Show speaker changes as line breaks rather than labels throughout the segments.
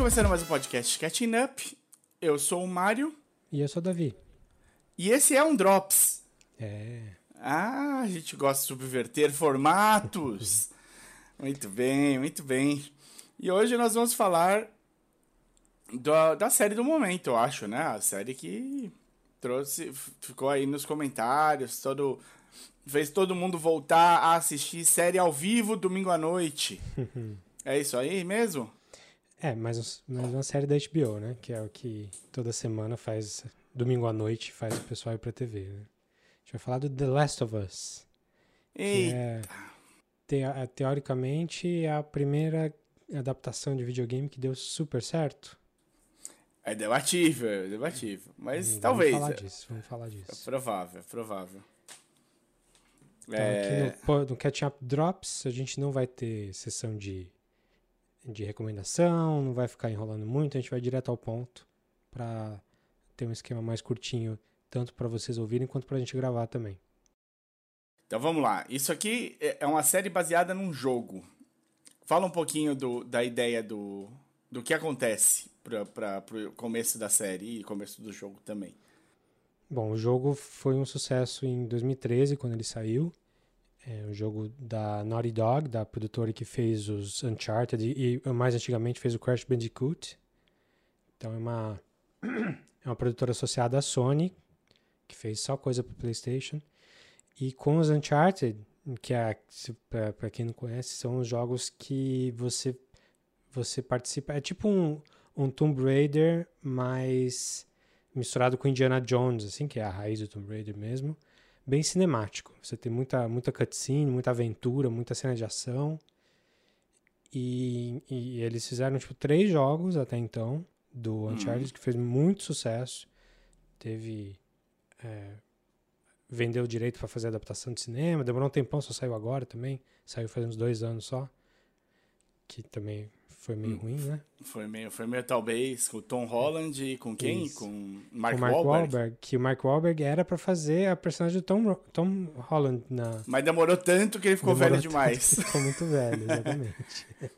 começando mais um podcast Catching Up. Eu sou o Mário.
E eu sou o Davi.
E esse é um Drops.
É.
Ah, a gente gosta de subverter formatos. muito bem, muito bem. E hoje nós vamos falar da, da série do momento, eu acho, né? A série que trouxe, ficou aí nos comentários, todo fez todo mundo voltar a assistir série ao vivo domingo à noite. é isso aí mesmo?
É, mais, mais uma série da HBO, né? Que é o que toda semana faz, domingo à noite, faz o pessoal ir pra TV, né? A gente vai falar do The Last of Us.
Eita.
É, te, teoricamente, é a primeira adaptação de videogame que deu super certo.
É debatível, é debatível. Mas
Vamos
talvez.
falar
é-
disso, vamos falar
É
disso.
provável, é provável.
Então,
É,
aqui no, no Catch Up Drops, a gente não vai ter sessão de, de recomendação, não vai ficar enrolando muito, a gente vai direto ao ponto para ter um esquema mais curtinho, tanto para vocês ouvirem quanto para a gente gravar também.
Então vamos lá. Isso aqui é é uma série baseada num jogo. Fala um pouquinho do, da ideia do, do que acontece para o começo da série e começo do jogo também.
Bom, o jogo foi um sucesso em 2013, quando ele saiu. É um jogo da Naughty Dog, da produtora que fez os Uncharted e, e mais antigamente fez o Crash Bandicoot. Então é uma, é uma produtora associada à Sony, que fez só coisa para PlayStation. E com os Uncharted, que é, para quem não conhece, são os jogos que você, você participa. É tipo um, um Tomb Raider, mas misturado com Indiana Jones, assim, que é a raiz do Tomb Raider mesmo, bem cinemático. Você tem muita, muita cutscene, muita aventura, muita cena de ação. E, e eles fizeram, tipo, três jogos até então do Uncharted, que fez muito sucesso. Teve... é, vendeu direito para fazer adaptação de cinema, demorou um tempão, só saiu agora também. Saiu faz uns dois anos só. Que também foi meio
Hum.
ruim, né?
Foi meio, foi meio talvez com o Tom Holland e com quem?
Isso.
Com Mark,
o Mark
Wahlberg.
Wahlberg, que o Mark Wahlberg era pra fazer a personagem do Tom, Tom Holland na.
Mas demorou tanto que ele ficou
Demorou
velho demais.
Ficou muito velho, exatamente.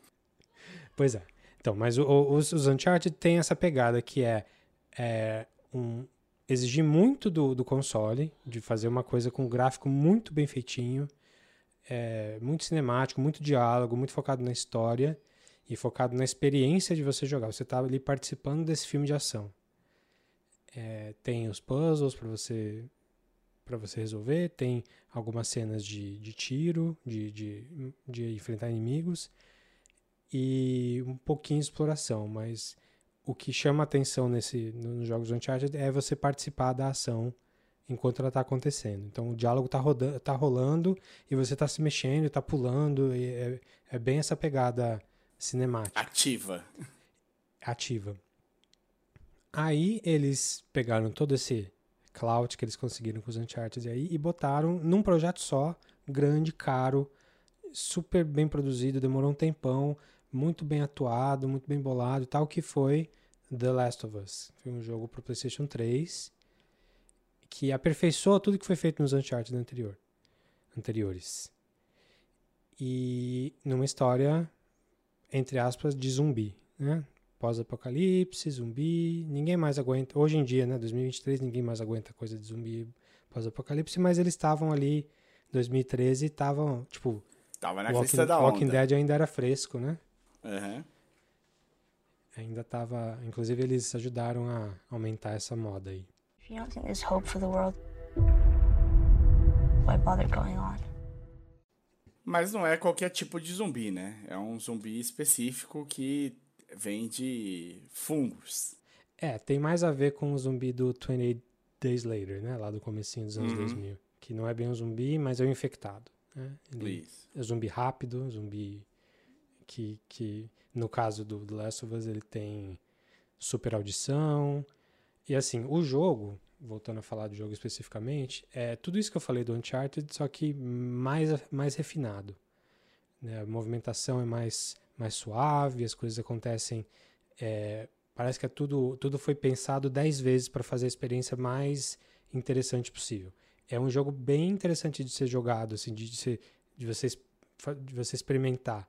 pois é. Então, mas o- os, os Uncharted tem essa pegada que é, é um, exigir muito do, do console, de fazer uma coisa com um gráfico muito bem feitinho, é, muito cinemático, muito diálogo, muito focado na história e focado na experiência de você jogar. Você está ali participando desse filme de ação. É, tem os puzzles para você para você resolver, tem algumas cenas de, de tiro, de, de, de enfrentar inimigos e um pouquinho de exploração, mas o que chama atenção nesse, nos jogos Uncharted é você participar da ação enquanto ela está acontecendo. Então o diálogo está tá rolando e você está se mexendo, está pulando, é, é bem essa pegada cinemática
Ativa.
ativa. Aí eles pegaram todo esse clout que eles conseguiram com os Uncharted aí e botaram num projeto só, grande, caro, super bem produzido, demorou um tempão, muito bem atuado, muito bem bolado e tal, que foi The Last of Us. Foi um jogo pro PlayStation 3 que aperfeiçoou tudo que foi feito nos Uncharted anterior, anteriores. E numa história entre aspas, de zumbi, né? Pós-apocalipse, zumbi, ninguém mais aguenta, hoje em dia, né, 2023, ninguém mais aguenta coisa de zumbi pós-apocalipse, mas eles estavam ali, 2013, estavam, tipo,
Tava na
Walking,
crista da
Walking
onda.
Dead ainda era fresco, né?
Aham.
Ainda tava, inclusive eles ajudaram a aumentar essa moda aí.
If you don't think there's hope for the world, why bother going on?
Mas não é qualquer tipo de zumbi, né? É um zumbi específico que vem de fungos.
É, tem mais a ver com o zumbi do 28 Days Later, né? Lá do comecinho dos anos
Uhum.
2000. Que não é bem um zumbi, mas é um infectado. Né?
Isso.
é zumbi rápido, zumbi que, que no caso do The Last of Us ele tem super audição. E assim, o jogo, voltando a falar do jogo especificamente, é tudo isso que eu falei do Uncharted, só que mais, mais refinado. né? A movimentação é mais, mais suave, as coisas acontecem. é, parece que é tudo, tudo foi pensado dez vezes para fazer a experiência mais interessante possível. É um jogo bem interessante de ser jogado, assim, de, de, ser, de, você, de você experimentar.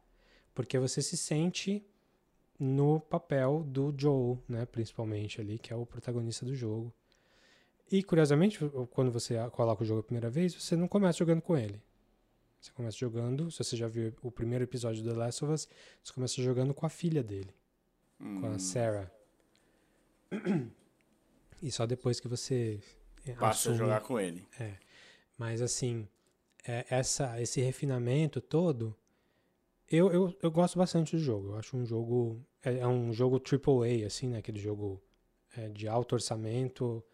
Porque você se sente no papel do Joel, né, principalmente ali, que é o protagonista do jogo. E curiosamente, quando você coloca o jogo a primeira vez, você não começa jogando com ele. Você começa jogando, se você já viu o primeiro episódio do The Last of Us, você começa jogando com a filha dele, hum. com a Sarah. E só depois que você
passa assume, a jogar com ele.
É. Mas assim, é, essa, esse refinamento todo, eu, eu, eu gosto bastante do jogo. Eu acho um jogo. É, é um jogo AAA, assim, né? Aquele jogo é, de alto orçamento.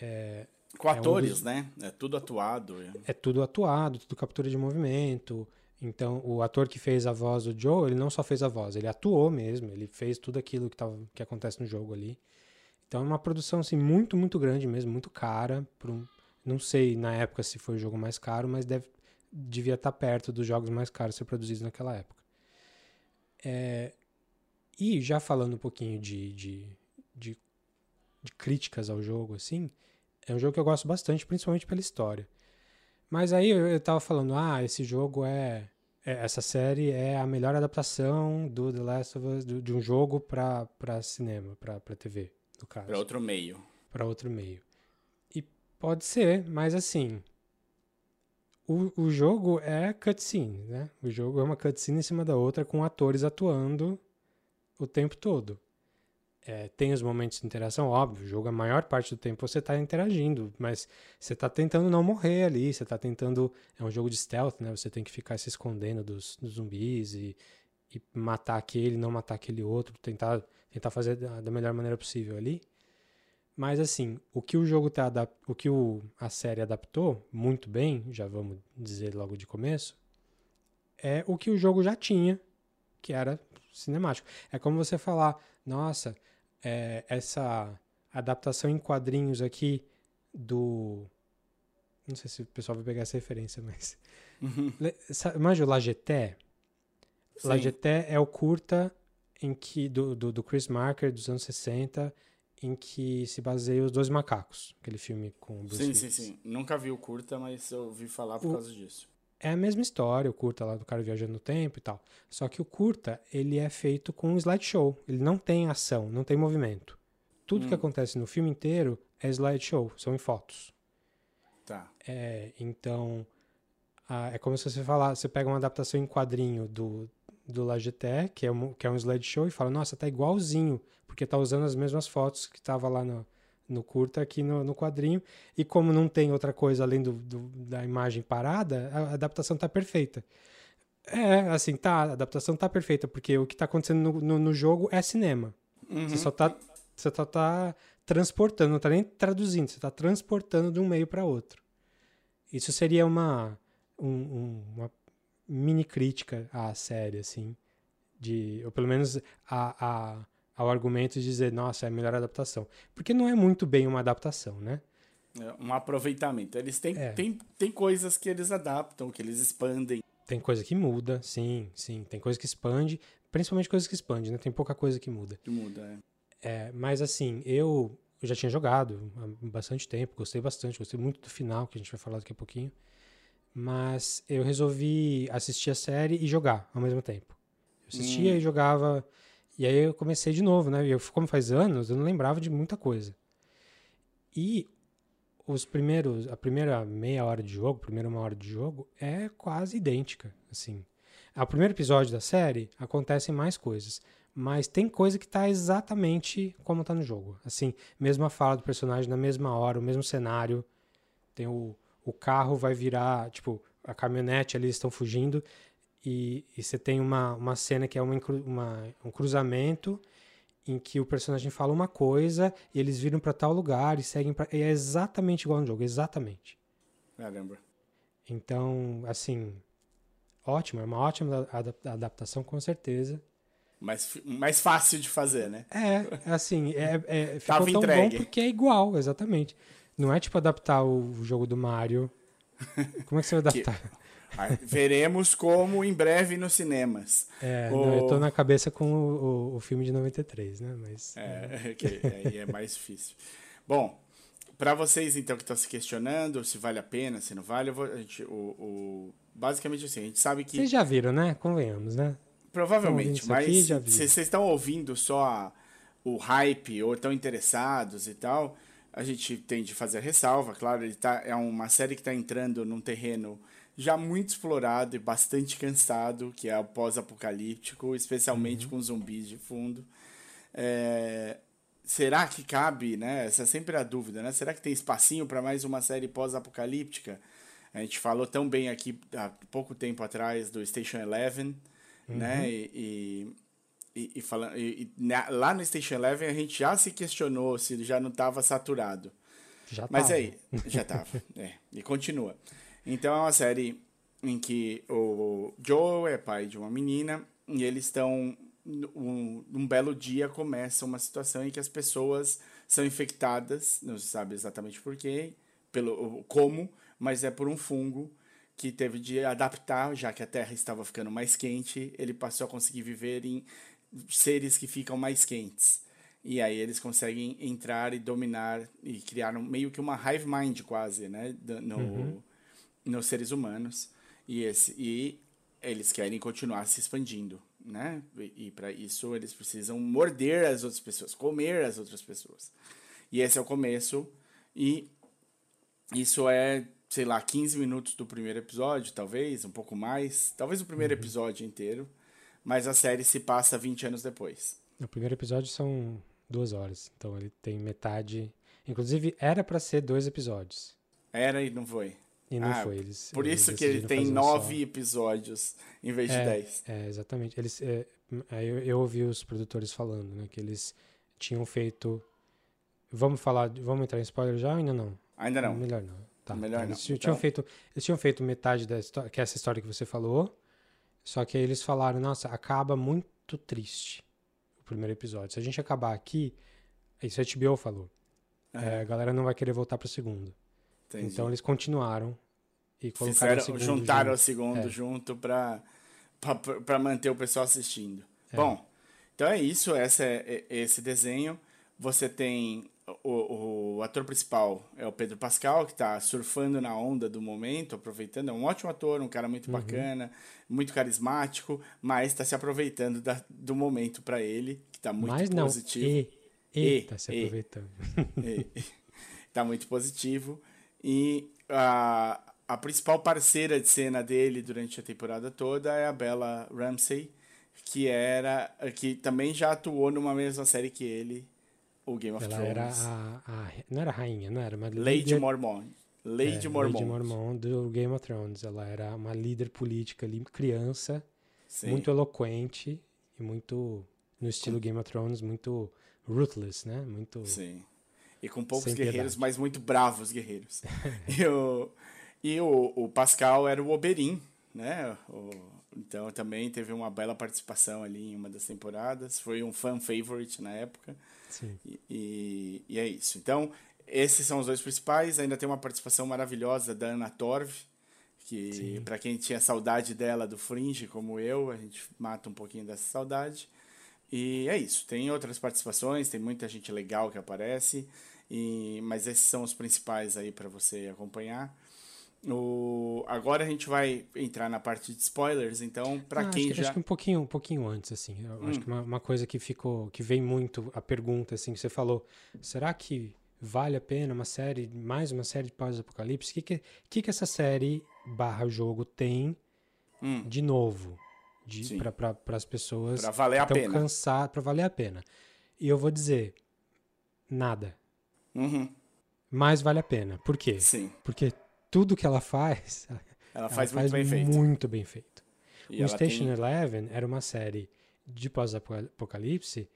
É,
com atores, um dos, né? É tudo atuado.
É. é tudo atuado, tudo captura de movimento. Então, o ator que fez a voz do Joe, ele não só fez a voz, ele atuou mesmo, ele fez tudo aquilo que, tava, que acontece no jogo ali. Então, é uma produção, assim, muito, muito grande mesmo, muito cara. Um, não sei na época se foi o jogo mais caro, mas deve, devia estar perto dos jogos mais caros ser produzidos naquela época. É, e já falando um pouquinho de, de, de críticas ao jogo, assim, é um jogo que eu gosto bastante, principalmente pela história. Mas aí eu, eu tava falando, ah, esse jogo é, é, Essa série é a melhor adaptação do The Last of Us, do, de um jogo pra, pra cinema, pra, pra TV, no caso.
Pra outro meio.
Pra outro meio. E pode ser, mas assim. O, o jogo é cutscene, né? O jogo é uma cutscene em cima da outra com atores atuando o tempo todo. É, tem os momentos de interação, óbvio, o jogo a maior parte do tempo você está interagindo, mas você está tentando não morrer ali, você está tentando. É um jogo de stealth, né? Você tem que ficar se escondendo dos, dos zumbis e, e, matar aquele, não matar aquele outro, tentar, tentar fazer da, da, melhor maneira possível ali. Mas assim, o que o jogo tá o que o, a série adaptou muito bem, já vamos dizer logo de começo, é o que o jogo já tinha, que era cinemático. É como você falar, nossa, é, essa adaptação em quadrinhos aqui do. Não sei se o pessoal vai pegar essa referência, mas. Uhum. Manja o Lageté? Lageté é o curta em que do, do, do, Chris Marker dos anos 60, em que se baseia os dois macacos, aquele filme com o Bruce
Sim, Willis. sim, sim. Nunca vi o curta, mas eu ouvi falar por o, causa disso
é a mesma história, o curta lá do cara viajando no tempo e tal. Só que o curta, ele é feito com um slideshow. Ele não tem ação, não tem movimento. Tudo hum. que acontece no filme inteiro é slideshow, são em fotos.
Tá.
É, então, a, é como se você falar, você pega uma adaptação em quadrinho do, do Lagité, que é, um, que é um slideshow, e fala, nossa, tá igualzinho, porque tá usando as mesmas fotos que tava lá no, no curta aqui no, no, quadrinho. E como não tem outra coisa além do, do da imagem parada, a adaptação tá perfeita. É, assim, tá, a adaptação tá perfeita, porque o que tá acontecendo no, no, no jogo é cinema. Uhum. Você só tá, você só tá transportando, não tá nem traduzindo, você tá transportando de um meio para outro. Isso seria uma, um, um, uma mini crítica à série, assim, de, ou pelo menos a, a ao argumento de dizer, nossa, é a melhor adaptação. Porque não é muito bem uma adaptação, né?
É um aproveitamento. Eles têm, é. têm, têm coisas que eles adaptam, que eles expandem.
Tem coisa que muda, sim, sim. Tem coisa que expande, principalmente coisas que expande, né? Tem pouca coisa que muda.
Que muda,
é. é mas assim, eu, eu já tinha jogado há bastante tempo, gostei bastante, gostei muito do final, que a gente vai falar daqui a pouquinho. Mas eu resolvi assistir a série e jogar ao mesmo tempo. Eu assistia hum. e jogava e aí eu comecei de novo, né? Eu, como faz anos, eu não lembrava de muita coisa. E os primeiros, a primeira meia hora de jogo, a primeira uma hora de jogo é quase idêntica, assim. O primeiro episódio da série acontecem mais coisas, mas tem coisa que tá exatamente como tá no jogo. Assim, mesma fala do personagem na mesma hora, o mesmo cenário. Tem o, o carro vai virar, tipo, a caminhonete ali estão fugindo e, e você tem uma, uma cena que é uma, uma, um cruzamento em que o personagem fala uma coisa e eles viram para tal lugar e seguem para é exatamente igual no jogo, exatamente.
É, lembro.
Então, assim, ótimo, é uma ótima adaptação com certeza.
Mais, mais fácil de fazer, né?
É, assim, é, é, ficou Tava tão entregue. bom porque é igual, exatamente. Não é tipo adaptar o jogo do Mario. Como é que você vai adaptar?
Veremos como em breve nos cinemas.
É, o... não, eu tô na cabeça com o, o, o, filme de 93, né? Mas,
é, é. Aí é mais difícil. Bom, para vocês então que estão se questionando se vale a pena, se não vale, vou, a gente, o, basicamente assim, a gente sabe que.
Vocês já viram, né? Convenhamos, né?
Provavelmente, mas vocês estão ouvindo só a- o hype ou estão interessados e tal, a gente tem de fazer a ressalva, claro, ele tá, é uma série que está entrando num terreno já muito explorado e bastante cansado, que é o pós-apocalíptico, especialmente com zumbis de fundo. É, será que cabe, né? Essa é sempre a dúvida, né? Será que tem espacinho para mais uma série pós-apocalíptica? A gente falou tão bem aqui há pouco tempo atrás do Station Eleven, né? E, e, e, falando, e, e na- lá no Station Eleven a gente já se questionou se já não estava saturado.
Já
Mas
tava.
aí, já tava. é, e continua. Então é uma série em que o Joel é pai de uma menina e eles estão. Um, um belo dia começa uma situação em que as pessoas são infectadas, não se sabe exatamente por quê, pelo como, mas é por um fungo que teve de adaptar, já que a Terra estava ficando mais quente, ele passou a conseguir viver em seres que ficam mais quentes. E aí eles conseguem entrar e dominar e criar um- meio que uma hive mind quase, né, no, nos seres humanos. E esse e eles querem continuar se expandindo, né? E, para isso eles precisam morder as outras pessoas, comer as outras pessoas. E esse é o começo e isso é, sei lá, 15 minutos do primeiro episódio, talvez, um pouco mais, talvez o primeiro episódio inteiro, mas a série se passa 20 anos depois.
O primeiro episódio são duas horas, então ele tem metade. Inclusive, era pra ser dois episódios.
Era e não foi.
E não
Ah,
foi. Eles,
Por
eles
isso que ele tem nove
só.
episódios em vez de
É,
dez.
É, exatamente. Eles, é, aí eu, eu ouvi os produtores falando, né? Que eles tinham feito. Vamos falar. Vamos entrar em spoiler já ou ainda não?
Ainda não.
Melhor não. Tá,
Melhor
tá.
não.
Eles tinham
Então-
feito, eles tinham feito metade da história, que é essa história que você falou. Só que aí eles falaram, nossa, acaba muito triste o primeiro episódio. Se a gente acabar aqui, isso a HBO falou. é, a galera não vai querer voltar pro segundo.
Entendi.
Então eles continuaram e colocaram
Fizeram,
o segundo
juntaram o
junto.
segundo
É.
junto pra, pra manter o pessoal assistindo.
É.
Bom, então é isso, essa é, é esse desenho. Você tem o, o ator principal é o Pedro Pascal, que tá surfando na onda do momento, aproveitando. É um ótimo ator, um cara
Uhum.
muito bacana, muito carismático, mas está se aproveitando da- do momento para ele, que tá muito
Mas não,
positivo.
e, e,
E,
tá se aproveitando.
E- tá muito positivo. E a, a principal parceira de cena dele durante a temporada toda é a Bella Ramsey, que era que também já atuou numa mesma série que ele, o Game of
Ela
Thrones.
era a, a- Não era rainha, não era? Uma
Lady
líder-
Mormont. Lady
é,
Mormont.
Lady Mormont do Game of Thrones. Ela era uma líder política ali, criança,
Sim.
muito eloquente e muito no estilo Game of Thrones, muito ruthless, né? Muito.
Sim. E com poucos guerreiros, mas muito bravos guerreiros. e o, e o, o Pascal era o Oberyn, né? O- então também teve uma bela participação ali em uma das temporadas. Foi um fan favorite na época.
Sim.
E, e, e é isso. Então, esses são os dois principais. Ainda tem uma participação maravilhosa da Ana Torv, que para quem tinha saudade dela do Fringe, como eu, a gente mata um pouquinho dessa saudade. E é isso. Tem outras participações, tem muita gente legal que aparece, e, mas esses são os principais aí para você acompanhar. O, agora a gente vai entrar na parte de spoilers, então, para
Ah,
quem
acho que,
já. Hum.
acho que um pouquinho, um pouquinho antes, assim. Eu acho que uma, uma coisa que ficou, que vem muito a pergunta, assim, que você falou, será que vale a pena uma série, mais uma série de pós-apocalipse? O que que, que que essa série barra jogo tem
Hum.
de novo? De, para as pessoas
Pra valer a pena.
cansadas, para valer a pena. E eu vou dizer, nada.
Uhum,
Mas vale a pena. Por quê?
sim.
Porque tudo que ela faz,
Ela
ela
faz muito bem feito.
muito bem feito.
E
o Station
tem-
Eleven era uma série de pós-apocalipse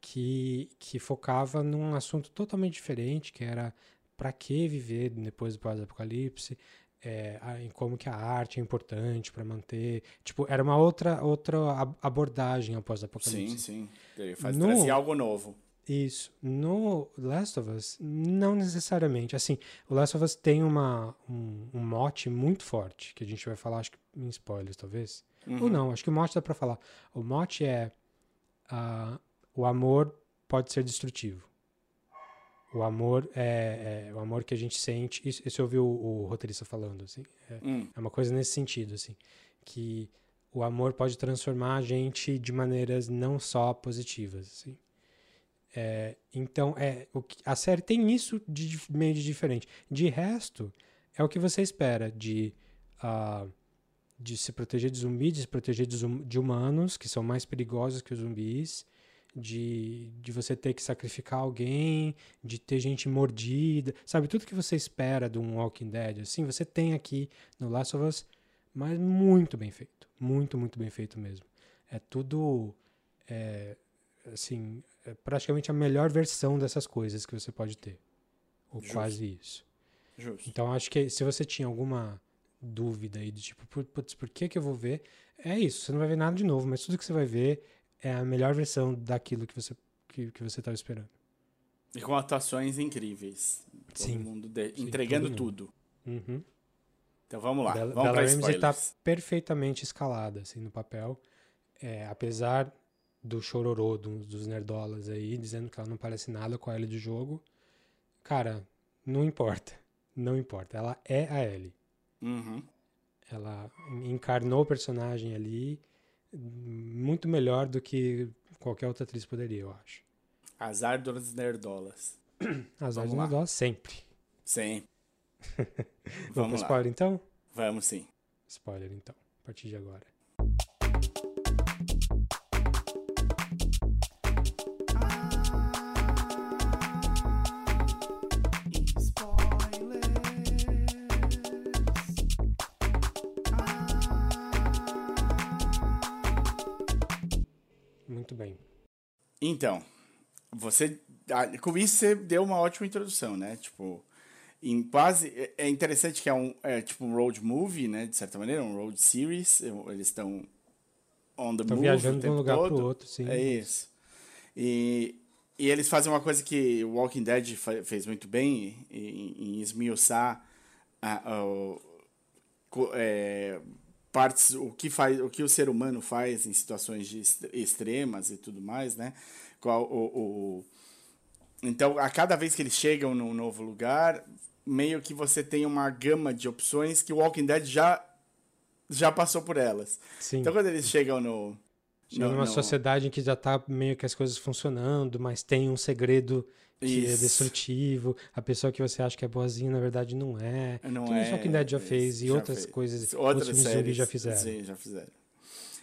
que, que focava num assunto totalmente diferente, que era para que viver depois do pós-apocalipse, é, em como que a arte é importante para manter, tipo, era uma outra outra ab- abordagem ao
Sim,
pós-apocalipse.
sim. Ele faz
No-
algo novo.
Isso. No Last of Us, não necessariamente. Assim, o Last of Us tem uma, um, um mote muito forte, que a gente vai falar, acho que em spoilers, talvez.
Uhum.
Ou não, acho que o mote dá pra falar. O mote é ah, o amor pode ser destrutivo. O amor é, é o amor que a gente sente. Isso, isso eu ouvi o, o roteirista falando, assim. É,
Hum,
é uma coisa nesse sentido, assim. Que o amor pode transformar a gente de maneiras não só positivas, assim. É, então, é, o a série tem isso de meio de diferente. De resto, é o que você espera de, uh, de se proteger de zumbis, de se proteger de, de, humanos, que são mais perigosos que os zumbis, de, de você ter que sacrificar alguém, de ter gente mordida, sabe? Tudo que você espera de um Walking Dead, assim, você tem aqui no Last of Us, mas muito bem feito. Muito, muito bem feito mesmo. É tudo, é, assim, é praticamente a melhor versão dessas coisas que você pode ter. Ou Justo. quase isso.
Justo.
Então acho que se você tinha alguma dúvida aí do tipo, putz, por que que eu vou ver? É isso, você não vai ver nada de novo, mas tudo que você vai ver é a melhor versão daquilo que você que, que você estava esperando.
E com atuações incríveis. Todo Sim. mundo de... Sim, entregando tudo.
Uhum.
Então vamos lá.
Bella,
vamos
Ramsey está perfeitamente escalada assim no papel. É, apesar do chororô do, dos nerdolas aí, dizendo que ela não parece nada com a Ellie do jogo. Cara, não importa. Não importa. Ela é a Ellie.
Uhum.
Ela encarnou o personagem ali muito melhor do que qualquer outra atriz poderia, eu acho.
Azar dos nerdolas.
Azar dos nerdolas sempre.
Sim.
Vamos, Vamos spoiler então?
Vamos sim.
Spoiler então, a partir de agora.
Então, você. Com isso você deu uma ótima introdução, né? Tipo, em quase. É, é interessante que é um. É tipo um road movie, né? De certa maneira, um road series. Eles estão on the
Tão
move.
viajando de um lugar
todo.
pro outro, sim.
É isso. E, e eles fazem uma coisa que o Walking Dead fez muito bem em, em esmiuçar a, a, a, é, partes o que faz o que o ser humano faz em situações extremas e tudo mais né qual o, o então a cada vez que eles chegam num novo lugar meio que você tem uma gama de opções que o Walking Dead já já passou por elas
Sim.
então quando eles chegam no
Chega numa no... sociedade em que já está meio que as coisas funcionando, mas tem um segredo que é isso. é destrutivo, a pessoa que você acha que é boazinha, na verdade, não é.
Não
Tudo
é,
isso Walking Dead já fez e outras fez. coisas,
outras
outros
séries
já fizeram.
Sim, já fizeram.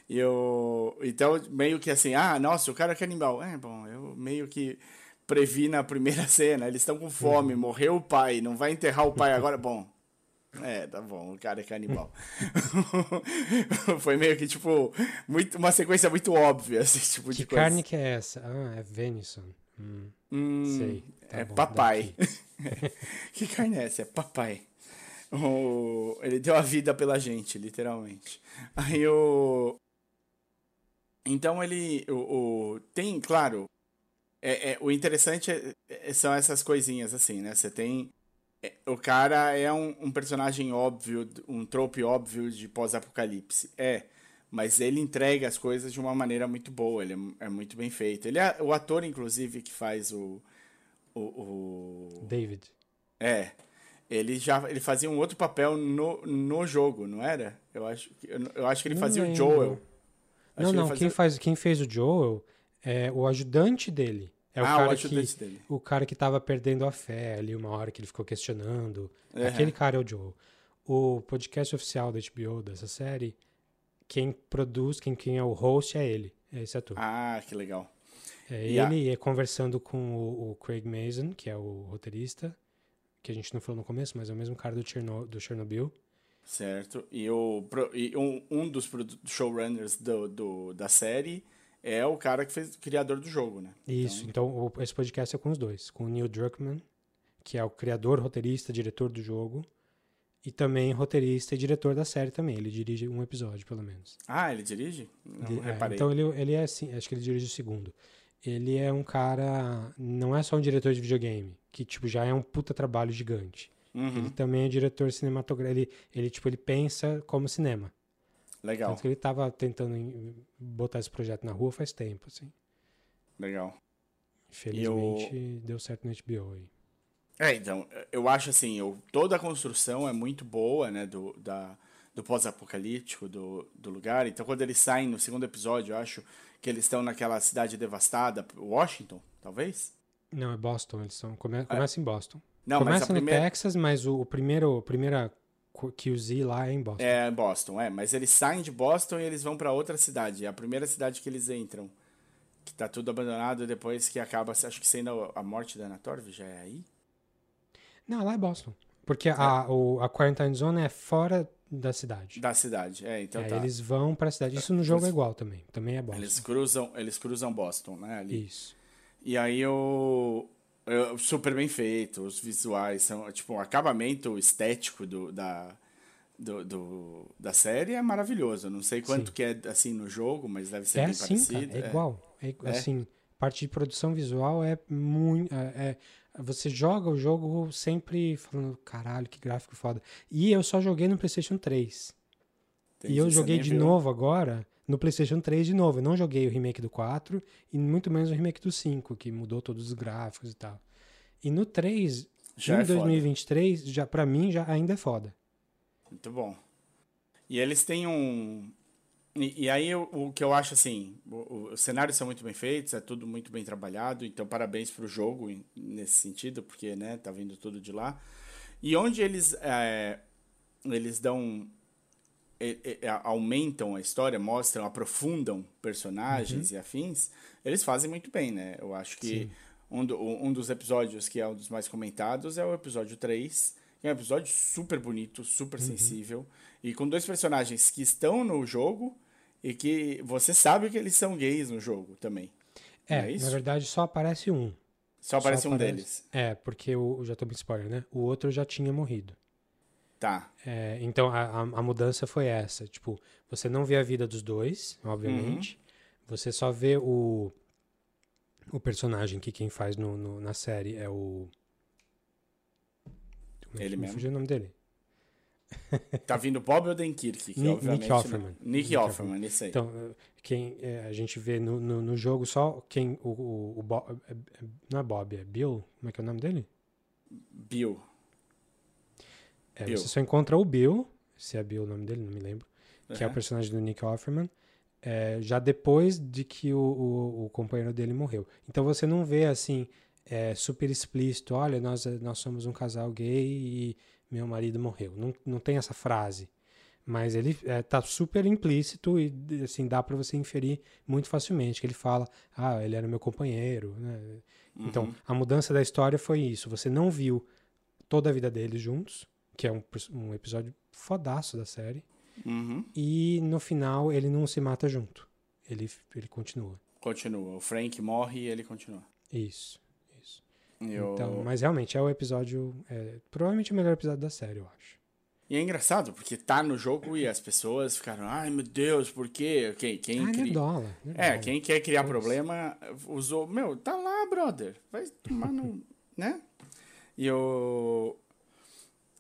E eu, então, meio que assim, ah, nossa, o cara é canibal. É, bom, eu meio que previ na primeira cena, eles estão com fome, uhum. morreu o pai, não vai enterrar o pai agora. Bom, é, tá bom, o cara é canibal. Foi meio que, tipo, muito, uma sequência muito óbvia, assim, tipo
que
de
coisa. Que carne que é essa? Ah, é venison. Hum,
hum,
sei.
Tá é bom, papai. que carne é essa? É papai. O... Ele deu a vida pela gente, literalmente. Aí o. Então ele. O, o... Tem, claro. É, é, o interessante é, é, são essas coisinhas, assim, né? Você tem é, o cara é um, um, personagem óbvio, um trope óbvio de pós-apocalipse. É, mas ele entrega as coisas de uma maneira muito boa, ele é, é, muito bem feito. Ele é o ator, inclusive, que faz o. O. o...
David.
É. Ele já ele fazia um outro papel no, no jogo, não era? Eu acho, eu, eu acho que ele fazia o Joel.
Acho não, não, fazia... quem, faz, quem fez o Joel é o ajudante dele. É o ah, cara que dele. o cara que tava perdendo a fé ali uma hora que ele ficou questionando. Uhum. Aquele cara é o Joe. O podcast oficial da HBO dessa série, quem produz, quem, quem é o host é ele, é esse ator.
Ah, que legal.
É ele é conversando com o, o, Craig Mason, que é o roteirista, que a gente não falou no começo, mas é o mesmo cara do, Cherno, do Chernobyl.
Certo. E, o, e um, um dos showrunners do, do, da série é o cara que fez o criador do jogo, né?
Isso, então, então esse podcast é com os dois, com o Neil Druckmann, que é o criador, roteirista, diretor do jogo, e também roteirista e diretor da série também. Ele dirige um episódio, pelo menos.
Ah, ele dirige? Não, ele,
é, então ele, ele é assim, acho que ele dirige o segundo. Ele é um cara, não é só um diretor de videogame, que tipo já é um puta trabalho gigante.
Uhum.
Ele também é diretor cinematográfico, ele, ele tipo ele pensa como cinema.
Legal.
Tanto que ele estava tentando botar esse projeto na rua faz tempo, assim.
Legal.
Felizmente eu... deu certo no HBO aí.
É, então, eu acho assim, eu, toda a construção é muito boa, né, do, da, do pós-apocalíptico do, do lugar. Então, quando eles saem no segundo episódio, eu acho que eles estão naquela cidade devastada, Washington, talvez?
Não, é Boston. Eles são. Come, começa em Boston.
Não, mas
começa
a primeira...
no Texas, mas o, o primeiro, a primeira QZ lá é em Boston.
É, Boston, é. Mas eles saem de Boston e eles vão pra outra cidade. É a primeira cidade que eles entram. Que tá tudo abandonado depois que acaba, acho que sendo a morte da Ana Torv, já é aí?
Não, lá é Boston. Porque a, o, a Quarantine Zone é fora da cidade.
Da cidade, é, então
É,
tá.
Eles vão pra cidade. Isso no jogo é igual também. Também é Boston.
Eles cruzam, eles cruzam Boston, né, ali.
Isso.
E aí o eu- super bem feito, os visuais são tipo o acabamento estético do, da do, do- da série é maravilhoso. Não sei quanto
Sim.
que é assim no jogo, mas deve ser
É
bem
assim, cara.
parecido.
É igual. É,
É?
Assim, parte de produção visual é muito. É, é- você joga o jogo sempre falando, caralho, que gráfico foda. E eu só joguei no PlayStation 3.
Entendi,
e eu joguei de
viu.
novo agora no PlayStation 3 de novo. Eu não joguei o remake do 4 e muito menos o remake do 5, que mudou todos os gráficos e tal. E no 3,
Já
em
é foda.
2023, já, pra mim já ainda é foda.
Muito bom. E eles têm um. E, e aí o, o que eu acho assim, o- os cenários são muito bem feitos, é tudo muito bem trabalhado, então parabéns pro jogo nesse sentido, porque né, tá vindo tudo de lá. E onde eles é, eles dão e- e- a- aumentam a história, mostram, aprofundam personagens e afins, eles fazem muito bem, né? Eu acho que um, do- um dos episódios que é um dos mais comentados é o episódio 3, que é um episódio super bonito, super sensível, e com dois personagens que estão no jogo e que você sabe que eles são gays no jogo também.
É,
é
na verdade só aparece um.
Só aparece
Só
um
aparece-
deles.
É, porque o, já tomei spoiler, né? O outro já tinha morrido.
Tá.
É, então a, a, a mudança foi essa. Tipo, você não vê a vida dos dois, obviamente.
Uhum.
Você só vê o, o personagem que quem faz no, no- na série é o. Como é
Ele mesmo.
fugiu o nome dele?
Tá vindo Bob Odenkirk, que
Nick-
obviamente...
Nick Offerman.
Nick,
Nick
Offerman, isso aí.
Então, eh, quem eh, a gente vê no, no, no jogo só quem. O, o, o Bo- é- é- não é Bob, é Bill? Como é que é o nome dele?
Bill.
É. Você só encontra o Bill, se é Bill o nome dele, não me lembro, que é o
Uhum.
personagem do Nick Offerman, é, já depois de que o, o, o companheiro dele morreu. Então você não vê assim, é, super explícito, olha, nós, nós somos um casal gay e meu marido morreu. Não, não tem essa frase. Mas ele é, tá super implícito e assim, dá para você inferir muito facilmente que ele fala, ah, ele era meu companheiro, né? Então,
Uhum.
a mudança da história foi isso. Você não viu toda a vida deles juntos, que é um, um episódio fodaço da série.
Uhum.
E no final ele não se mata junto. Ele, ele continua.
Continua. O Frank morre e ele continua.
Isso. Isso.
E, o-
Então, mas realmente é o episódio. É, provavelmente o melhor episódio da série, eu acho.
e é engraçado, porque tá no jogo e as pessoas ficaram, ai meu Deus, por quê? Quem, quem
Ah,
cria-
nerdola.
É,
nerdola.
quem quer criar problema usou. Meu, tá lá, brother. Vai tomar no. né? E o.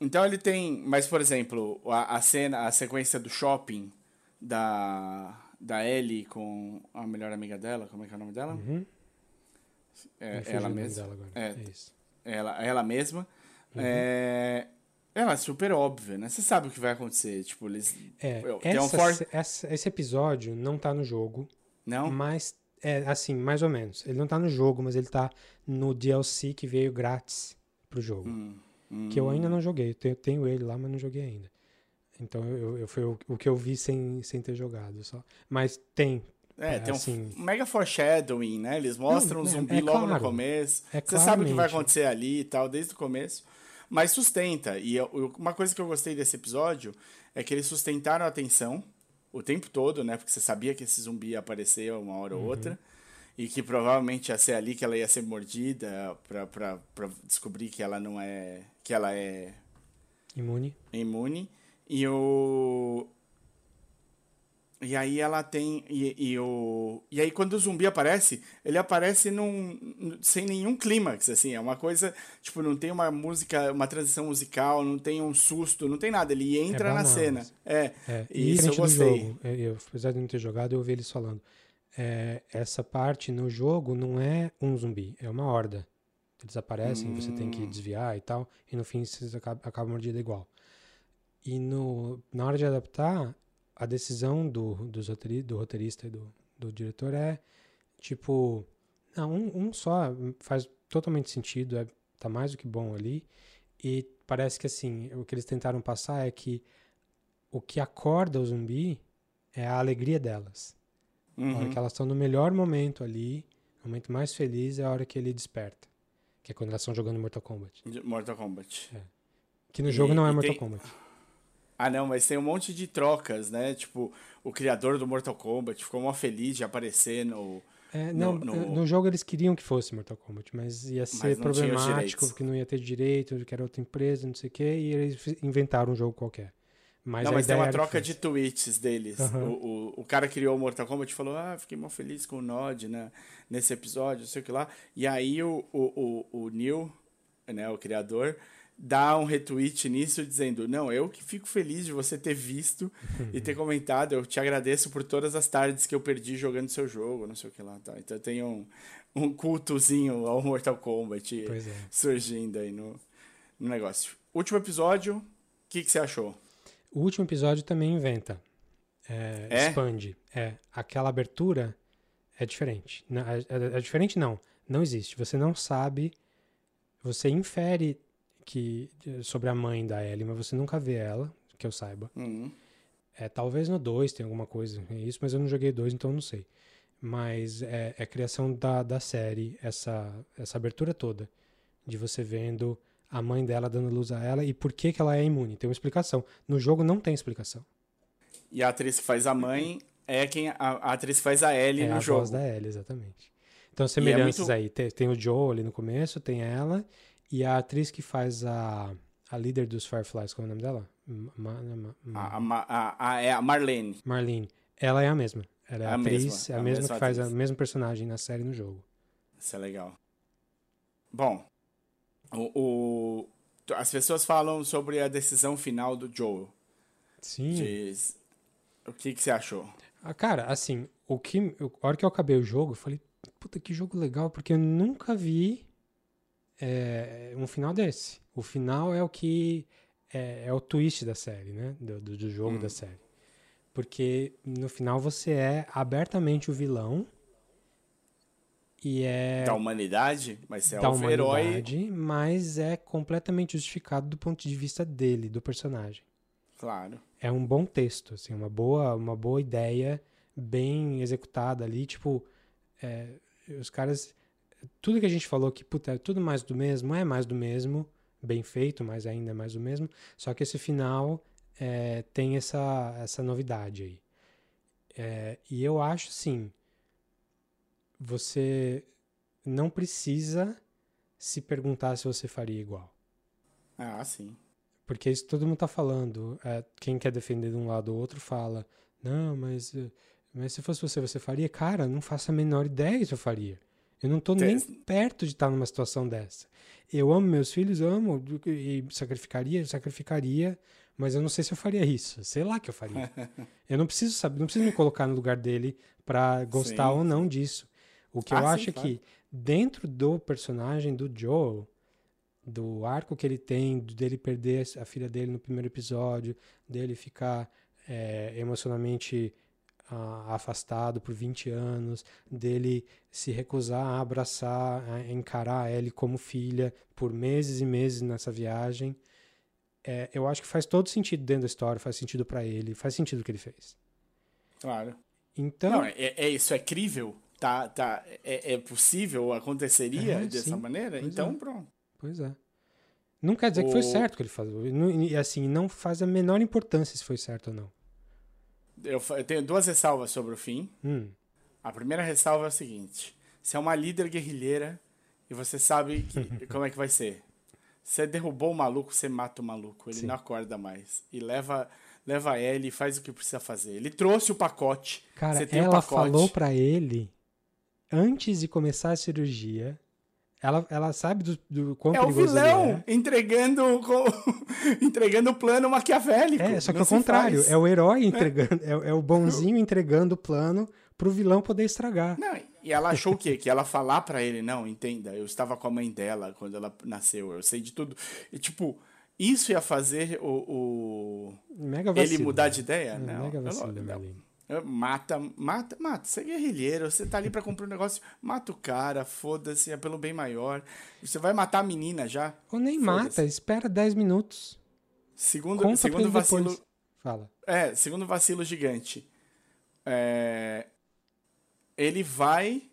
Então ele tem. Mas, por exemplo, a, a cena, a sequência do shopping da. Da Ellie com a melhor amiga dela, como é que é o nome dela?
Uhum.
É, ela mesma.
dela agora.
É,
É isso.
ela, ela mesma.
Uhum.
É, ela é super óbvia, né? Você sabe o que vai acontecer. Tipo, eles.
É,
um
essa,
for-
se- essa- esse episódio não tá no jogo,
Não?
mas é assim, mais ou menos. Ele não tá no jogo, mas ele tá no DLC que veio grátis pro jogo.
Hum, hum.
que eu ainda não joguei. Eu tenho, tenho ele lá, mas não joguei ainda. Então eu, eu- foi o, o que eu vi sem, sem ter jogado só. Mas tem.
É,
É,
tem um
assim-
f- mega foreshadowing, né? Eles mostram
Não,
o
é-
zumbi
é
logo no
claro.
começo.
É
Você sabe o que vai acontecer ali e tal, desde o começo. Mas sustenta. E eu- uma coisa que eu gostei desse episódio é que eles sustentaram a atenção o tempo todo, né? Porque você sabia que esse zumbi ia aparecer uma hora
Uhum.
ou outra. E que provavelmente ia ser ali que ela ia ser mordida pra descobrir que ela não é. Que ela é
Imune.
imune. E o. E aí ela tem. E, e o. E aí quando o zumbi aparece, ele aparece num. sem nenhum clímax, assim. É uma coisa. Tipo, não tem uma música, uma transição musical, não tem um susto, não tem nada. Ele entra na
bananas.
cena. É.
É,
E isso eu gostei.
jogo, é, eu, apesar de não ter jogado, eu ouvi eles falando. É, essa parte no jogo não é um zumbi, é uma horda. Eles aparecem, você tem que
Hum.
desviar e tal, e no fim você acaba, acaba mordida igual. E no, na hora de adaptar, a decisão do, dos do roteirista e do, do diretor é tipo, não, um, um só faz totalmente sentido, é, tá mais do que bom ali. E parece que assim, o que eles tentaram passar é que o que acorda o zumbi é a alegria delas.
Uhum.
A hora que elas estão no melhor momento ali, o momento mais feliz é a hora que ele desperta. Que é quando elas estão jogando Mortal Kombat.
Mortal Kombat.
Que no
E-
jogo não é Mortal
tem-
Kombat.
Ah, não, mas tem um monte de trocas, né? Tipo, o criador do Mortal Kombat ficou mó feliz de aparecer no.
É,
No-
não,
no-
no... jogo eles queriam que fosse Mortal Kombat, mas ia ser
os
problemático, porque não ia ter direito, que era outra empresa, não sei o quê, e eles inventaram um jogo qualquer. Mas
não, mas tem uma troca de tweets deles.
Aham.
O, o, o cara criou o Mortal Kombat e falou: Ah, fiquei mó feliz com o Nod né, nesse episódio, não sei o que lá. E aí o, o, o, o Neil, né, o criador, dá um retweet nisso dizendo: Não, eu que fico feliz de você ter visto e ter comentado. Eu te agradeço por todas as tardes que eu perdi jogando seu jogo, não sei o que lá. Tá. Então tem um, um cultozinho ao Mortal Kombat
é.
surgindo aí no, no negócio. Último episódio, o que, que você achou?
O último episódio também inventa. É,
É?
Expande. É. Aquela abertura é diferente. Não, é, é- é diferente, não. Não existe. Você não sabe. Você infere que sobre a mãe da Ellie, mas você nunca vê ela, que eu saiba.
Uhum.
É, talvez no 2 tem alguma coisa é isso, mas eu não joguei dois, então eu não sei. Mas é, é criação da, da série, essa, essa abertura toda. De você vendo a mãe dela dando luz a ela e por que, que ela é imune. Tem uma explicação. No jogo não tem explicação.
E a atriz que faz a mãe é quem a, a atriz que faz a Ellie
é
no
a
jogo.
voz da Ellie, exatamente. Então, semelhanças
muito-
aí. Tem, tem o Joe ali no começo, tem ela. E a atriz que faz a, a líder dos Fireflies, qual é o nome dela? Ma- Ma- Ma-
A, a, a, a, é a Marlene.
Marlene. Ela é a mesma. Ela é a,
A
atriz,
mesma,
é a,
a
mesma
mesma
que faz a mesma personagem na série e no jogo.
Isso é legal. Bom, o, o- as pessoas falam sobre a decisão final do Joel.
Sim.
Diz, o que, que você achou?
Ah, cara, assim, o que, eu- a hora que eu acabei o jogo, eu falei, puta, que jogo legal, porque eu nunca vi é, um final desse. O final é o que é, é o twist da série, né? Do, do, do jogo da série. Porque no final você é abertamente o vilão e é
Da humanidade? Mas é
da
o herói.
mas é completamente justificado do ponto de vista dele, do personagem.
Claro.
é um bom texto, assim, uma boa, uma boa ideia, bem executada ali, tipo, é, os caras, tudo que a gente falou que, puta, é tudo mais do mesmo, é mais do mesmo, bem feito, mas ainda é mais do mesmo, só que esse final é, tem essa, essa novidade aí. É, e eu acho, assim, você não precisa se perguntar se você faria igual.
Ah, sim.
Porque isso todo mundo tá falando. É, quem quer defender de um lado ou outro fala, não, mas, mas se fosse você, você faria? Cara, não faço a menor ideia se eu faria. Eu não tô nem perto de estar numa situação dessa. Eu amo meus filhos, amo, e sacrificaria, sacrificaria, mas eu não sei se eu faria isso. Sei lá que eu faria. eu não preciso saber, não preciso me colocar no lugar dele pra gostar
Sim,
ou não disso. O que eu
Ah, sim,
acho é que dentro do personagem do Joel, do arco que ele tem, dele perder a filha dele no primeiro episódio, dele ficar é, emocionalmente ah, afastado por 20 anos, dele se recusar a abraçar, a encarar a Ellie como filha por meses e meses nessa viagem. É, eu acho que faz todo sentido dentro da história, faz sentido pra ele, faz sentido o que ele fez.
Claro.
Então,
Não, é, é isso, é crível? Tá, tá, é, é possível? Aconteceria
É,
dessa
sim.
maneira?
Pois
então,
é.
pronto.
Pois é. Não quer dizer que foi
O-
certo o que ele. Não- E assim, não faz a menor importância se foi certo ou não.
Eu, eu tenho duas ressalvas sobre o fim.
Hum,
A primeira ressalva é o seguinte: você é uma líder guerrilheira e você sabe que- como é que vai ser. Você derrubou o maluco, você mata o maluco. Ele
Sim.
não acorda mais. E leva, leva ele e faz o que precisa fazer. Ele trouxe o pacote.
Cara,
você tem o
ela
pacote.
falou pra ele, antes de começar a cirurgia, ela, ela sabe do, do quão
É o vilão
ele
entregando, entregando o plano maquiavélico.
é. É, só que ao
se
contrário,
faz.
é o herói entregando, é, é o bonzinho entregando o plano pro vilão poder estragar.
Não, e ela achou o quê? Que ela falar pra ele, não, entenda, eu estava com a mãe dela quando ela nasceu, eu sei de tudo. E tipo, Isso ia fazer o, o- ele mudar de ideia?
É,
não.
Mega
é
vacilo,
não. É, Mata, mata, mata. Você é guerrilheiro, você tá ali pra cumprir um negócio, mata o cara, foda-se, é pelo bem maior. Você vai matar a menina já?
Ou nem mata, espera 10 minutos.
Segundo,
Conta
segundo vacilo.
depois. Fala.
É, segundo vacilo gigante. É, ele vai,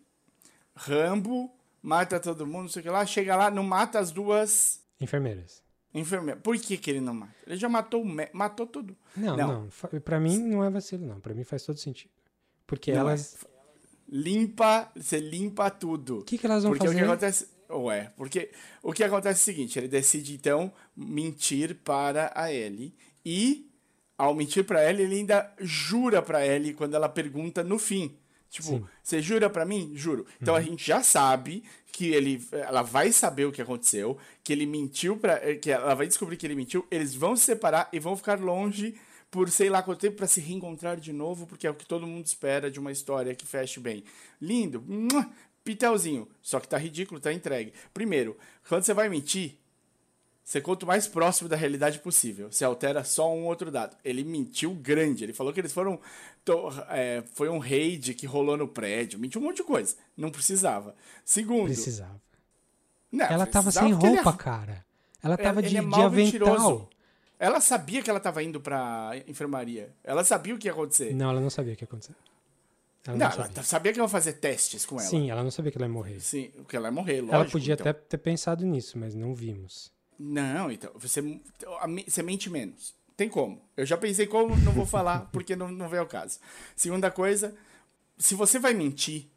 Rambo, mata todo mundo, não sei o que lá, chega lá, não mata as duas
Enfermeiras.
Enfermeiras. Por que, que ele não mata? Ele já matou, matou tudo.
Não,
Não.
não. Pra mim não é vacilo, não. Pra mim faz todo sentido. Porque
Não
elas.
é. Limpa, você limpa tudo.
O que, que elas vão
Porque o que
fazer?
acontece. Ué, porque o que acontece é o seguinte: ele decide então mentir para a Ellie. E, ao mentir para Ellie, ele ainda jura para Ellie quando ela pergunta no fim. Tipo, você jura pra mim? Juro. Então a gente já sabe que ele, ela vai saber o que aconteceu, que ele mentiu para, que ela vai descobrir que ele mentiu. Eles vão se separar e vão ficar longe por sei lá quanto tempo pra se reencontrar de novo, porque é o que todo mundo espera de uma história que feche bem. Lindo, mua, pitelzinho. Só que tá ridículo, tá entregue. Primeiro, quando você vai mentir, você conta o mais próximo da realidade possível. Você altera só um outro dado. Ele mentiu grande. Ele falou que eles foram. to- é, foi um raid que rolou no prédio. Mentiu um monte de coisa. Não precisava. Segundo.
Precisava.
Não,
Ela tava
precisava
sem
porque ele é-
roupa, cara. Ela tava
ele
de,
é
de avental.
mentiroso. Ela sabia que ela tava indo pra enfermaria. Ela sabia o que ia acontecer.
Não, ela não sabia o que ia acontecer. Ela
Não,
não,
ela
sabia.
sabia que ia fazer testes com ela.
Sim, ela não sabia que ela ia morrer.
Sim, porque ela ia morrer, lógico.
ela podia
então.
até ter pensado nisso, mas não vimos.
Não, então, você, você mente menos. Tem como. Eu já pensei como, não vou falar, porque não, não vem ao caso. Segunda coisa, se você vai mentir,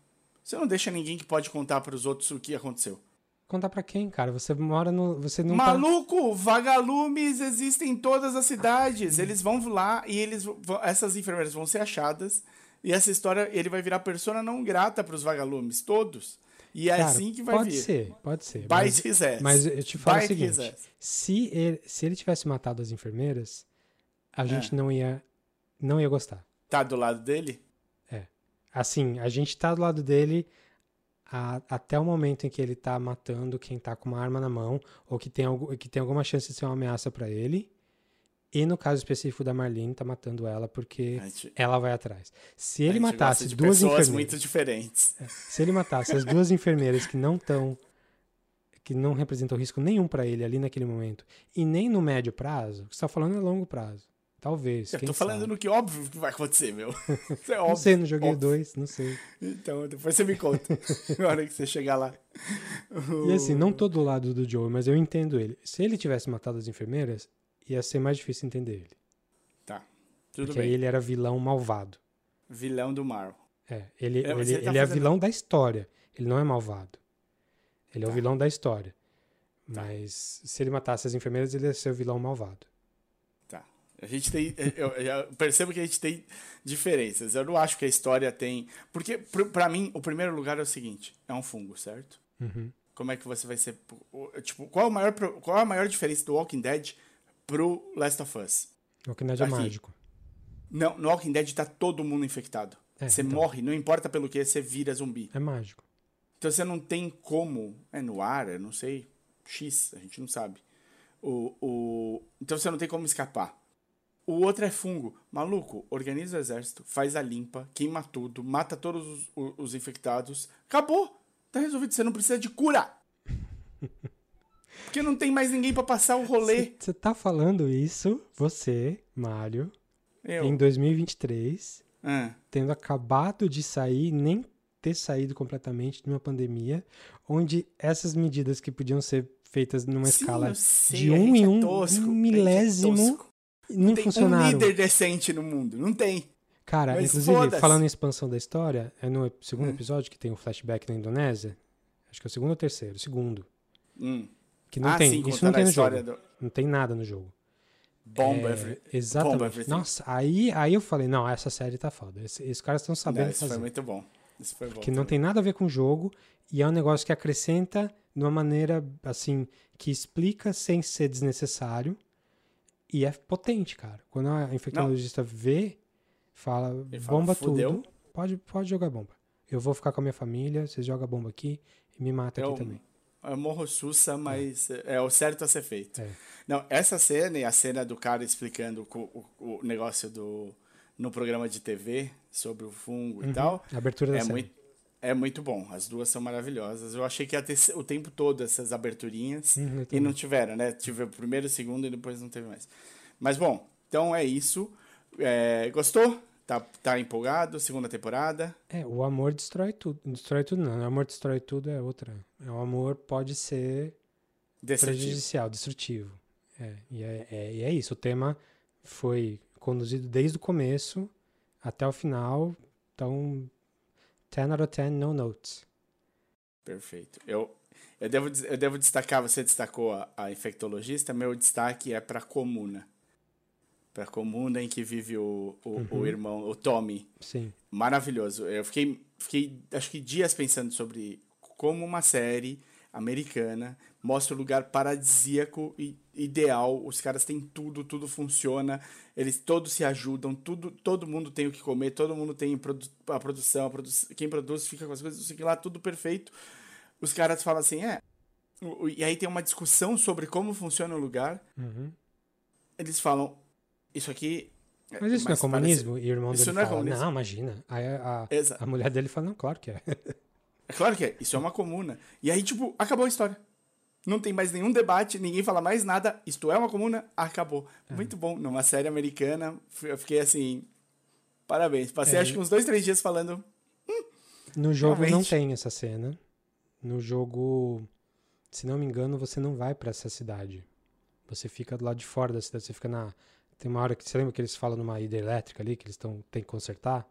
você não deixa ninguém que pode contar para os outros o que aconteceu.
Contar pra quem, cara? Você mora no. Você não tá.
Maluco, vagalumes existem em todas as cidades. Eles vão lá e eles essas enfermeiras vão ser achadas. E essa história, ele vai virar persona não grata para os vagalumes, todos. E é
Cara,
assim que vai
pode
vir.
ser, pode ser. Mas, mas eu te falo o
Bite his
seguinte: se ele, se ele tivesse matado as enfermeiras,
É.
a gente não ia não ia gostar.
Tá do lado dele?
Assim, a gente tá do lado dele a- até o momento em que ele tá matando quem tá com uma arma na mão ou que tem, algu- que tem alguma chance de ser uma ameaça pra ele. E no caso específico da Marlene, tá matando ela porque
gente-
ela vai atrás. Se ele matasse duas
pessoas
enfermeiras,
muito diferentes.
se ele matasse as duas enfermeiras que não estão que não representam risco nenhum pra ele ali naquele momento e nem no médio prazo, o que você tá falando é longo prazo. Talvez.
Eu tô falando
sabe.
no que óbvio que vai acontecer, meu. Isso é
Não
óbvio.
sei, não joguei
óbvio.
2, não sei.
Então, depois você me conta. Na hora que você chegar lá.
E assim, não tô do lado do Joe, mas eu entendo ele. Se ele tivesse matado as enfermeiras, ia ser mais difícil entender ele.
Tá. Tudo
porque
bem.
aí ele era vilão malvado.
Vilão do Marvel.
É, ele,
É,
ele,
tá
ele é
fazendo-
vilão da história. Ele não é malvado. Ele é o
Tá.
vilão da história.
Tá.
Mas se ele matasse as enfermeiras, ele ia ser o vilão malvado.
Tá. A gente tem. Eu, percebo que a gente tem diferenças. Eu não acho que a história tem. Porque, pra mim, o primeiro lugar é o seguinte: é um fungo, certo?
Uhum.
Como é que você vai ser. Tipo, qual, é o maior, qual é a maior diferença do Walking Dead pro Last of Us?
Que não é
Aqui.
mágico.
Não, no Walking Dead tá todo mundo infectado.
É,
você
então.
morre, não importa pelo que, você vira zumbi.
É mágico.
Então você não tem como. É no ar, eu não sei. X, a gente não sabe. O, o... Então você não tem como escapar. O outro é fungo. Maluco, organiza o exército, faz a limpa, queima tudo, mata todos os, o- os infectados. Acabou! Tá resolvido. Você não precisa de cura. Porque não tem mais ninguém pra passar o rolê.
Você tá falando isso, você, Mário,
Eu.
em 2023,
Ah,
tendo acabado de sair, nem ter saído completamente de uma pandemia, onde essas medidas que podiam ser feitas numa
sim,
escala
sei,
de um em
é
um,
tosco, a
um
é
milésimo
tosco.
não
Tem um
funcionaram.
líder decente no mundo. Não tem.
Cara,
Mas
inclusive, falando em expansão da história, é no segundo
Hum.
episódio que tem o flashback da Indonésia. Acho que é o segundo ou terceiro? Segundo.
Hum.
Que não
ah,
tem.
sim,
isso não tem no jogo.
do
Não tem nada no jogo.
Bomba
É,
Every-
exatamente.
Everything.
Nossa, aí, aí eu falei, não, essa série tá foda. Esse- Esses caras estão
Não,
sabendo
isso
fazer.
foi muito bom. Isso foi bom.
Que não tem nada a ver com o jogo e é um negócio que acrescenta de uma maneira, assim, que explica sem ser desnecessário e é potente, cara. Quando a infectologista vê, fala,
Ele
bomba tudo, pode, pode jogar bomba. Eu vou ficar com a minha família, vocês jogam bomba aqui e me mata
Eu-
aqui também.
É morro sussa, mas é. é o certo a ser feito.
É.
Não, essa cena e a cena do cara explicando o, o, o negócio do no programa de TV sobre o fungo
Uhum.
e tal.
A abertura da
É
série.
muito, é muito bom. As duas são maravilhosas. Eu achei que ia ter o tempo todo essas aberturinhas
Uhum,
e não tiveram, né? Tive o primeiro, o segundo e depois não teve mais. Mas bom, então é isso. É, gostou? Tá, tá empolgado? Segunda temporada?
É, o amor destrói tudo. Destrói tudo não. O amor destrói tudo é outra. É, O amor pode ser
Destrutivo.
prejudicial, destrutivo. É, e é, é, e é isso. O tema foi conduzido desde o começo até o final. Então, 10 out of 10, no notes.
Perfeito. Eu, eu, devo, eu devo destacar, você destacou a, a infectologista, meu destaque é para a comuna. Para a comuna em que vive o, o,
Uhum.
o irmão, o Tommy.
Sim.
Maravilhoso. Eu fiquei, fiquei, acho que dias pensando sobre como uma série americana mostra o lugar paradisíaco e ideal. Os caras têm tudo, tudo funciona. Eles todos se ajudam, tudo, todo mundo tem o que comer, todo mundo tem produ- a produção, a produ quem produz fica com as coisas, sei o que lá, tudo perfeito. Os caras falam assim, é. o- o- E aí tem uma discussão sobre como funciona o lugar.
Uhum.
Eles falam, isso aqui.
Mas isso não é
parece-
comunismo? E o irmão
Isso
dele
não é
fala,
comunismo.
não, imagina. Aí a, a, a mulher dele fala, não, claro que é.
É claro que é. Isso é uma comuna. E aí, tipo, acabou a história. Não tem mais nenhum debate, ninguém fala mais nada. Isto é uma comuna, acabou.
É.
Muito bom. Numa série americana, eu fiquei assim. Parabéns. Passei
É.
acho que uns dois, três dias falando.
No jogo não
Realmente.
tem essa cena. No jogo, se não me engano, você não vai pra essa cidade. Você fica do lado de fora da cidade. Você fica na. Tem uma hora que. Você lembra que eles falam numa hidrelétrica ali, que eles tão, tem que consertar?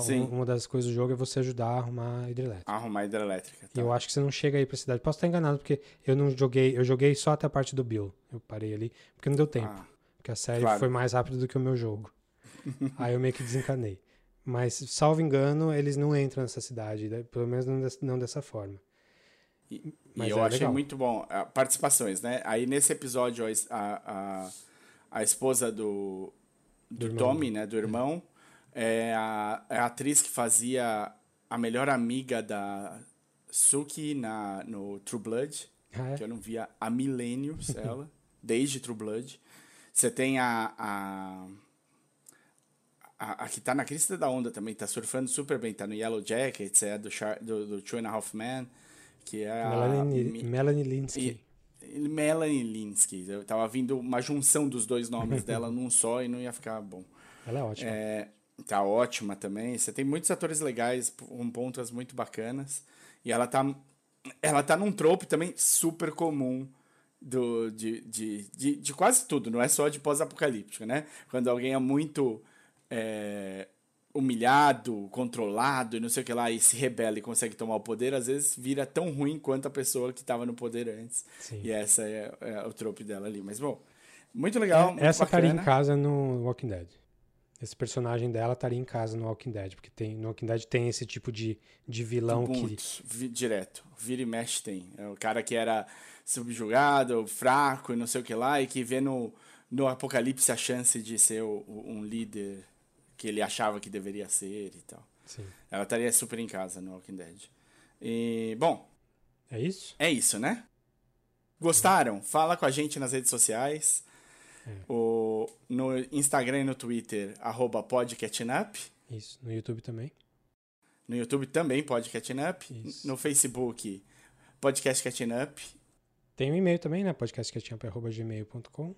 Sim.
Uma, uma das coisas do jogo é você ajudar a arrumar a hidrelétrica.
Arrumar a hidrelétrica.
E
tá?
eu acho que você não chega aí pra cidade. Posso estar enganado, porque eu não joguei. Eu joguei só até a parte do Bill. Eu parei ali, porque não deu tempo.
Ah,
Porque a série
Claro.
foi mais rápida do que o meu jogo. Aí eu meio que desencanei. Mas, salvo engano, eles não entram nessa cidade, né? pelo menos não, des- não dessa forma.
E, e eu
é
achei
legal.
muito bom. ah, participações, né? Aí nesse episódio, a, a, a, esposa do,
Do
do,
irmão.
Tommy, né? Do irmão, é a, é a atriz que fazia a melhor amiga da Suki na, no True Blood.
Ah, é?
que eu não via há milênios ela, desde True Blood. Você tem a, a, a, a que tá na crista da onda também, tá surfando super bem, tá no Yellow Jackets, é do, Char, do, do Two and a Half Men, que é a...
Melanie,
Mi-
Melanie Linsky.
Melanie Linsky. Eu tava vindo uma junção dos dois nomes dela num só e não ia ficar bom.
Ela é ótima.
É, tá ótima também. Você tem muitos atores legais com pontas muito bacanas. E ela tá, ela tá num trope também super comum do, de, de, de, de quase tudo, não é só de pós-apocalíptico, né? Quando alguém é muito é, humilhado, controlado e não sei o que lá, e se rebela e consegue tomar o poder, às vezes vira tão ruim quanto a pessoa que estava no poder antes.
Sim.
E essa é, é o trope dela ali. Mas, bom, muito legal. muito
Essa estaria em
bacana.
casa no Walking Dead. Esse personagem dela estaria em casa no Walking Dead, porque tem, no Walking Dead tem esse tipo de, de vilão que.
Muitos, vi- direto. Vira e mexe tem. É o cara que era subjugado, fraco e não sei o que lá, e que vê no, no apocalipse a chance de ser o- um líder que ele achava que deveria ser e tal.
Sim.
Ela estaria super em casa no Walking Dead. E, bom,
É isso?
é isso, né? Gostaram? Fala com a gente nas redes sociais. O, no Instagram e no Twitter, arroba.
Isso. No YouTube também.
No YouTube também, Pod Catching Up.
Isso.
No Facebook, Podcast Catching Up,
Tem um e-mail também, né? podcastquietinho.gmail.com.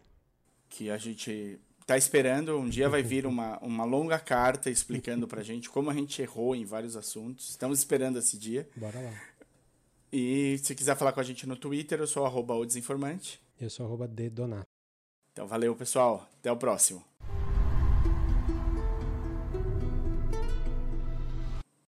que a gente tá esperando. Um dia vai vir uma, uma longa carta explicando pra gente como a gente errou em vários assuntos. Estamos esperando esse dia.
Bora lá.
E se quiser falar com a gente no Twitter, eu sou arroba o Desinformante.
Eu sou arroba D Donato.
Então valeu, pessoal. Até o próximo.